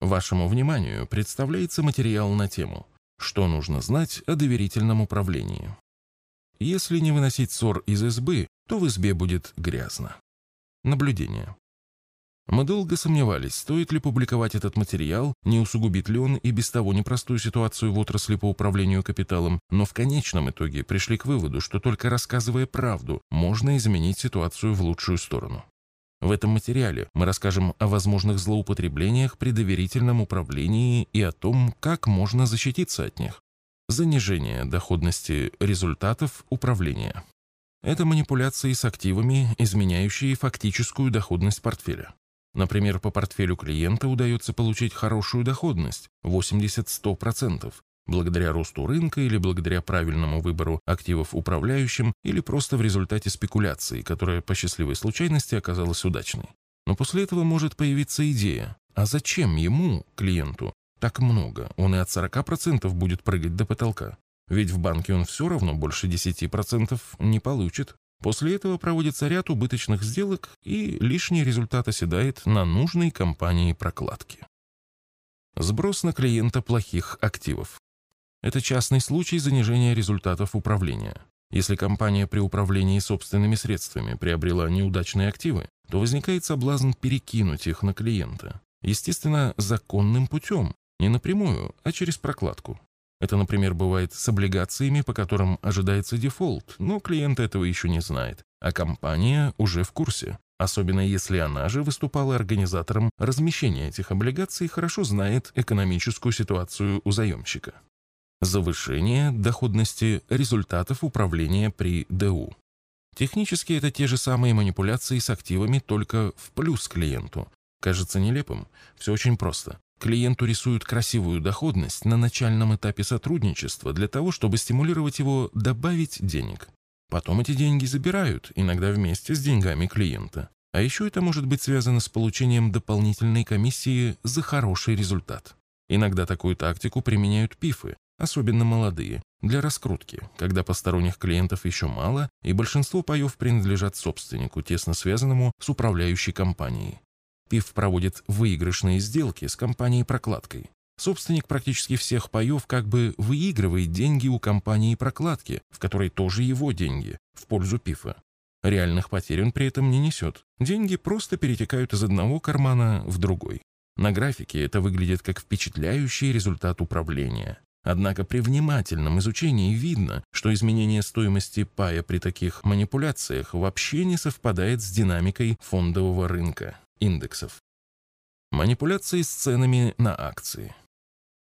Вашему вниманию представляется материал на тему «Что нужно знать о доверительном управлении?». Если не выносить ссор из избы, то в избе будет грязно. Наблюдение. Мы долго сомневались, стоит ли публиковать этот материал, не усугубит ли он и без того непростую ситуацию в отрасли по управлению капиталом, но в конечном итоге пришли к выводу, что только рассказывая правду, можно изменить ситуацию в лучшую сторону. В этом материале мы расскажем о возможных злоупотреблениях при доверительном управлении и о том, как можно защититься от них. Занижение доходности результатов управления. Это манипуляции с активами, изменяющие фактическую доходность портфеля. Например, по портфелю клиента удается получить хорошую доходность – 80-100%, благодаря росту рынка или благодаря правильному выбору активов управляющим или просто в результате спекуляции, которая по счастливой случайности оказалась удачной. Но после этого может появиться идея, а зачем ему, клиенту, так много, он и от 40% будет прыгать до потолка. Ведь в банке он все равно больше 10% не получит. После этого проводится ряд убыточных сделок, и лишний результат оседает на нужной компании прокладки. Сброс на клиента плохих активов. Это частный случай занижения результатов управления. Если компания при управлении собственными средствами приобрела неудачные активы, то возникает соблазн перекинуть их на клиента. Естественно, законным путем, не напрямую, а через прокладку. Это, например, бывает с облигациями, по которым ожидается дефолт, но клиент этого еще не знает, а компания уже в курсе. Особенно если она же выступала организатором размещения этих облигаций и хорошо знает экономическую ситуацию у заемщика. Завышение доходности результатов управления при ДУ. Технически это те же самые манипуляции с активами, только в плюс клиенту. Кажется нелепым? Все очень просто. Клиенту рисуют красивую доходность на начальном этапе сотрудничества для того, чтобы стимулировать его добавить денег. Потом эти деньги забирают, иногда вместе с деньгами клиента. А еще это может быть связано с получением дополнительной комиссии за хороший результат. Иногда такую тактику применяют пифы, особенно молодые, для раскрутки, когда посторонних клиентов еще мало, и большинство паев принадлежат собственнику, тесно связанному с управляющей компанией. ПИФ проводит выигрышные сделки с компанией-прокладкой. Собственник практически всех паев как бы выигрывает деньги у компании-прокладки, в которой тоже его деньги, в пользу ПИФа. Реальных потерь он при этом не несет. Деньги просто перетекают из одного кармана в другой. На графике это выглядит как впечатляющий результат управления. Однако при внимательном изучении видно, что изменение стоимости пая при таких манипуляциях вообще не совпадает с динамикой фондового рынка индексов. Манипуляции с ценами на акции.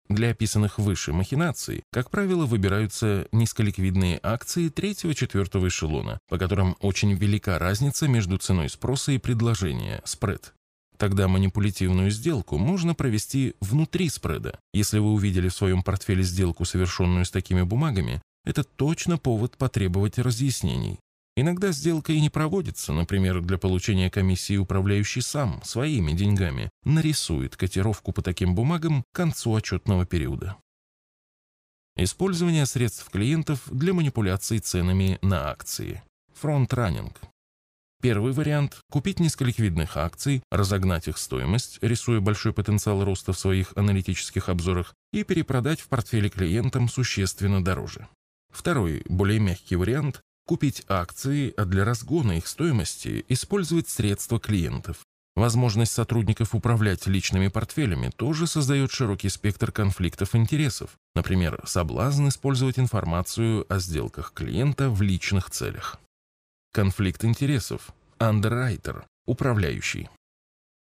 Для описанных выше махинаций, как правило, выбираются низколиквидные акции третьего-четвертого эшелона, по которым очень велика разница между ценой спроса и предложения, спред. Тогда манипулятивную сделку можно провести внутри спреда. Если вы увидели в своем портфеле сделку, совершенную с такими бумагами, это точно повод потребовать разъяснений. Иногда сделка и не проводится, например, для получения комиссии управляющий сам, своими деньгами, нарисует котировку по таким бумагам к концу отчетного периода. Использование средств клиентов для манипуляции ценами на акции. Фронт-раннинг. Первый вариант – купить несколько ликвидных акций, разогнать их стоимость, рисуя большой потенциал роста в своих аналитических обзорах, и перепродать в портфеле клиентам существенно дороже. Второй, более мягкий вариант купить акции, а для разгона их стоимости использовать средства клиентов. Возможность сотрудников управлять личными портфелями тоже создает широкий спектр конфликтов интересов, например, соблазн использовать информацию о сделках клиента в личных целях. Конфликт интересов. Андеррайтер. Управляющий.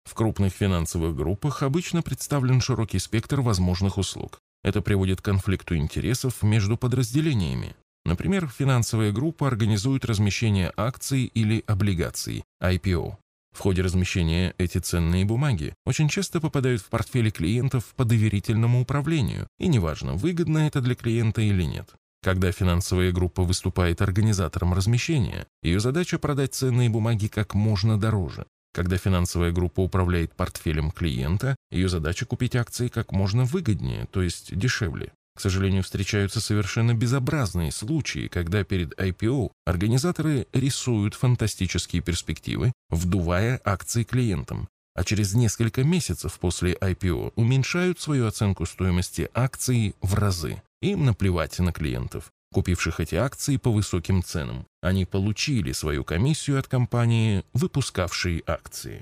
В крупных финансовых группах обычно представлен широкий спектр возможных услуг. Это приводит к конфликту интересов между подразделениями. Например, финансовая группа организует размещение акций или облигаций, IPO. В ходе размещения эти ценные бумаги очень часто попадают в портфели клиентов по доверительному управлению, и неважно, выгодно это для клиента или нет. Когда финансовая группа выступает организатором размещения, ее задача продать ценные бумаги как можно дороже. Когда финансовая группа управляет портфелем клиента, ее задача купить акции как можно выгоднее, то есть дешевле. К сожалению, встречаются совершенно безобразные случаи, когда перед IPO организаторы рисуют фантастические перспективы, вдувая акции клиентам. а через несколько месяцев после IPO уменьшают свою оценку стоимости акций в разы. Им наплевать на клиентов, купивших эти акции по высоким ценам. Они получили свою комиссию от компании, выпускавшей акции.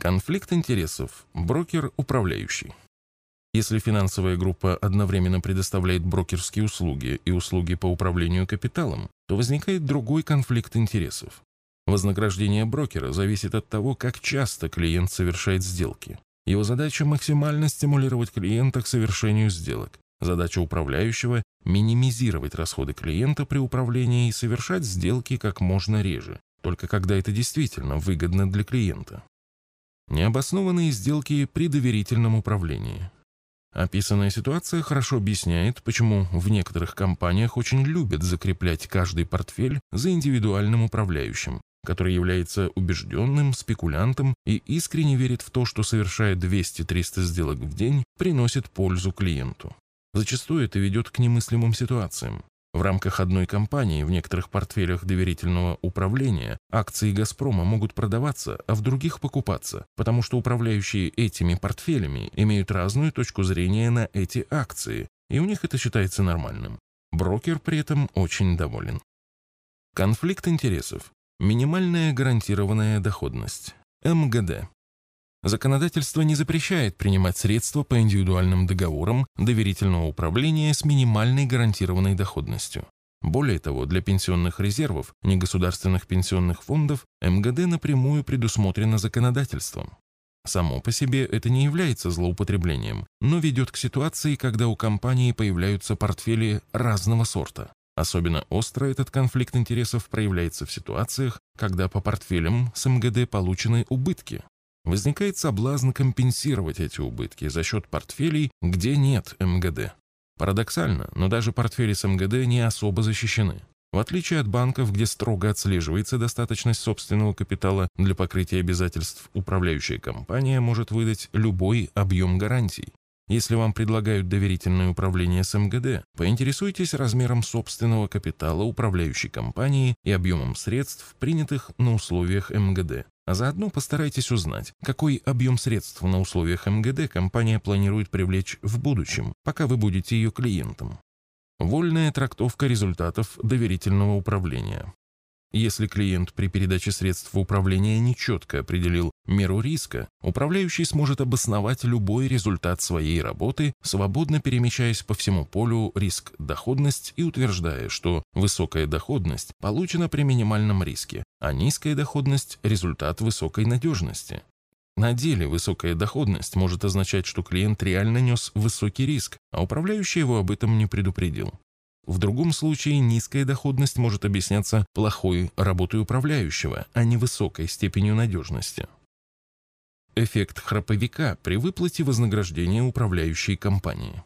Конфликт интересов. Брокер-управляющий. Если финансовая группа одновременно предоставляет брокерские услуги и услуги по управлению капиталом, то возникает другой конфликт интересов. Вознаграждение брокера зависит от того, как часто клиент совершает сделки. Его задача – максимально стимулировать клиента к совершению сделок. Задача управляющего – минимизировать расходы клиента при управлении и совершать сделки как можно реже, только когда это действительно выгодно для клиента. Необоснованные сделки при доверительном управлении. Описанная ситуация хорошо объясняет, почему в некоторых компаниях очень любят закреплять каждый портфель за индивидуальным управляющим, который является убежденным спекулянтом и искренне верит в то, что совершая 200-300 сделок в день, приносит пользу клиенту. Зачастую это ведет к немыслимым ситуациям. В рамках одной компании в некоторых портфелях доверительного управления акции «Газпрома» могут продаваться, а в других покупаться, потому что управляющие этими портфелями имеют разную точку зрения на эти акции, и у них это считается нормальным. Брокер при этом очень доволен. Конфликт интересов. Минимальная гарантированная доходность. МГД. Законодательство не запрещает принимать средства по индивидуальным договорам доверительного управления с минимальной гарантированной доходностью. Более того, для пенсионных резервов негосударственных пенсионных фондов МГД напрямую предусмотрено законодательством. Само по себе это не является злоупотреблением, но ведет к ситуации, когда у компании появляются портфели разного сорта. Особенно остро этот конфликт интересов проявляется в ситуациях, когда по портфелям с МГД получены убытки, возникает соблазн компенсировать эти убытки за счет портфелей, где нет МГД. Парадоксально, но даже портфели с МГД не особо защищены. В отличие от банков, где строго отслеживается достаточность собственного капитала для покрытия обязательств, управляющая компания может выдать любой объем гарантий. Если вам предлагают доверительное управление с МГД, поинтересуйтесь размером собственного капитала управляющей компании и объемом средств, принятых на условиях МГД. А заодно постарайтесь узнать, какой объем средств на условиях МГД компания планирует привлечь в будущем, пока вы будете ее клиентом. Вольная трактовка результатов доверительного управления. Если клиент при передаче средств в управление нечетко определил меру риска, управляющий сможет обосновать любой результат своей работы, свободно перемещаясь по всему полю риск-доходность и утверждая, что высокая доходность получена при минимальном риске, а низкая доходность – результат высокой надежности. На деле высокая доходность может означать, что клиент реально нес высокий риск, а управляющий его об этом не предупредил. В другом случае низкая доходность может объясняться плохой работой управляющего, а не высокой степенью надежности. Эффект храповика при выплате вознаграждения управляющей компании.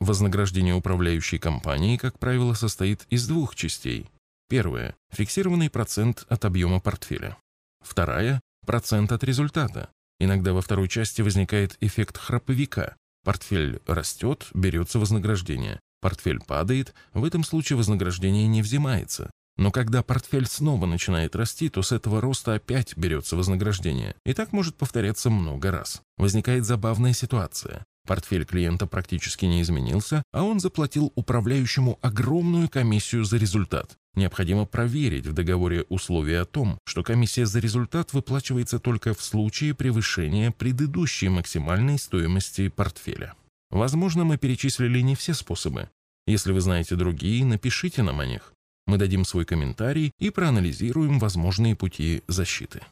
Вознаграждение управляющей компании, как правило, состоит из двух частей. Первая – фиксированный процент от объема портфеля. Вторая – процент от результата. Иногда во второй части возникает эффект храповика. Портфель растет, берется вознаграждение. Портфель падает, в этом случае вознаграждение не взимается. Но когда портфель снова начинает расти, то с этого роста опять берется вознаграждение. И так может повторяться много раз. Возникает забавная ситуация. Портфель клиента практически не изменился, а он заплатил управляющему огромную комиссию за результат. Необходимо проверить в договоре условия о том, что комиссия за результат выплачивается только в случае превышения предыдущей максимальной стоимости портфеля. Возможно, мы перечислили не все способы. Если вы знаете другие, напишите нам о них. Мы дадим свой комментарий и проанализируем возможные пути защиты.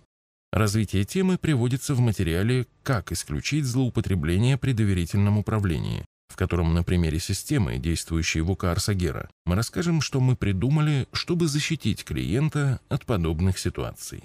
Развитие темы приводится в материале «Как исключить злоупотребление при доверительном управлении», в котором на примере системы, действующей в УК Арсагера, мы расскажем, что мы придумали, чтобы защитить клиента от подобных ситуаций.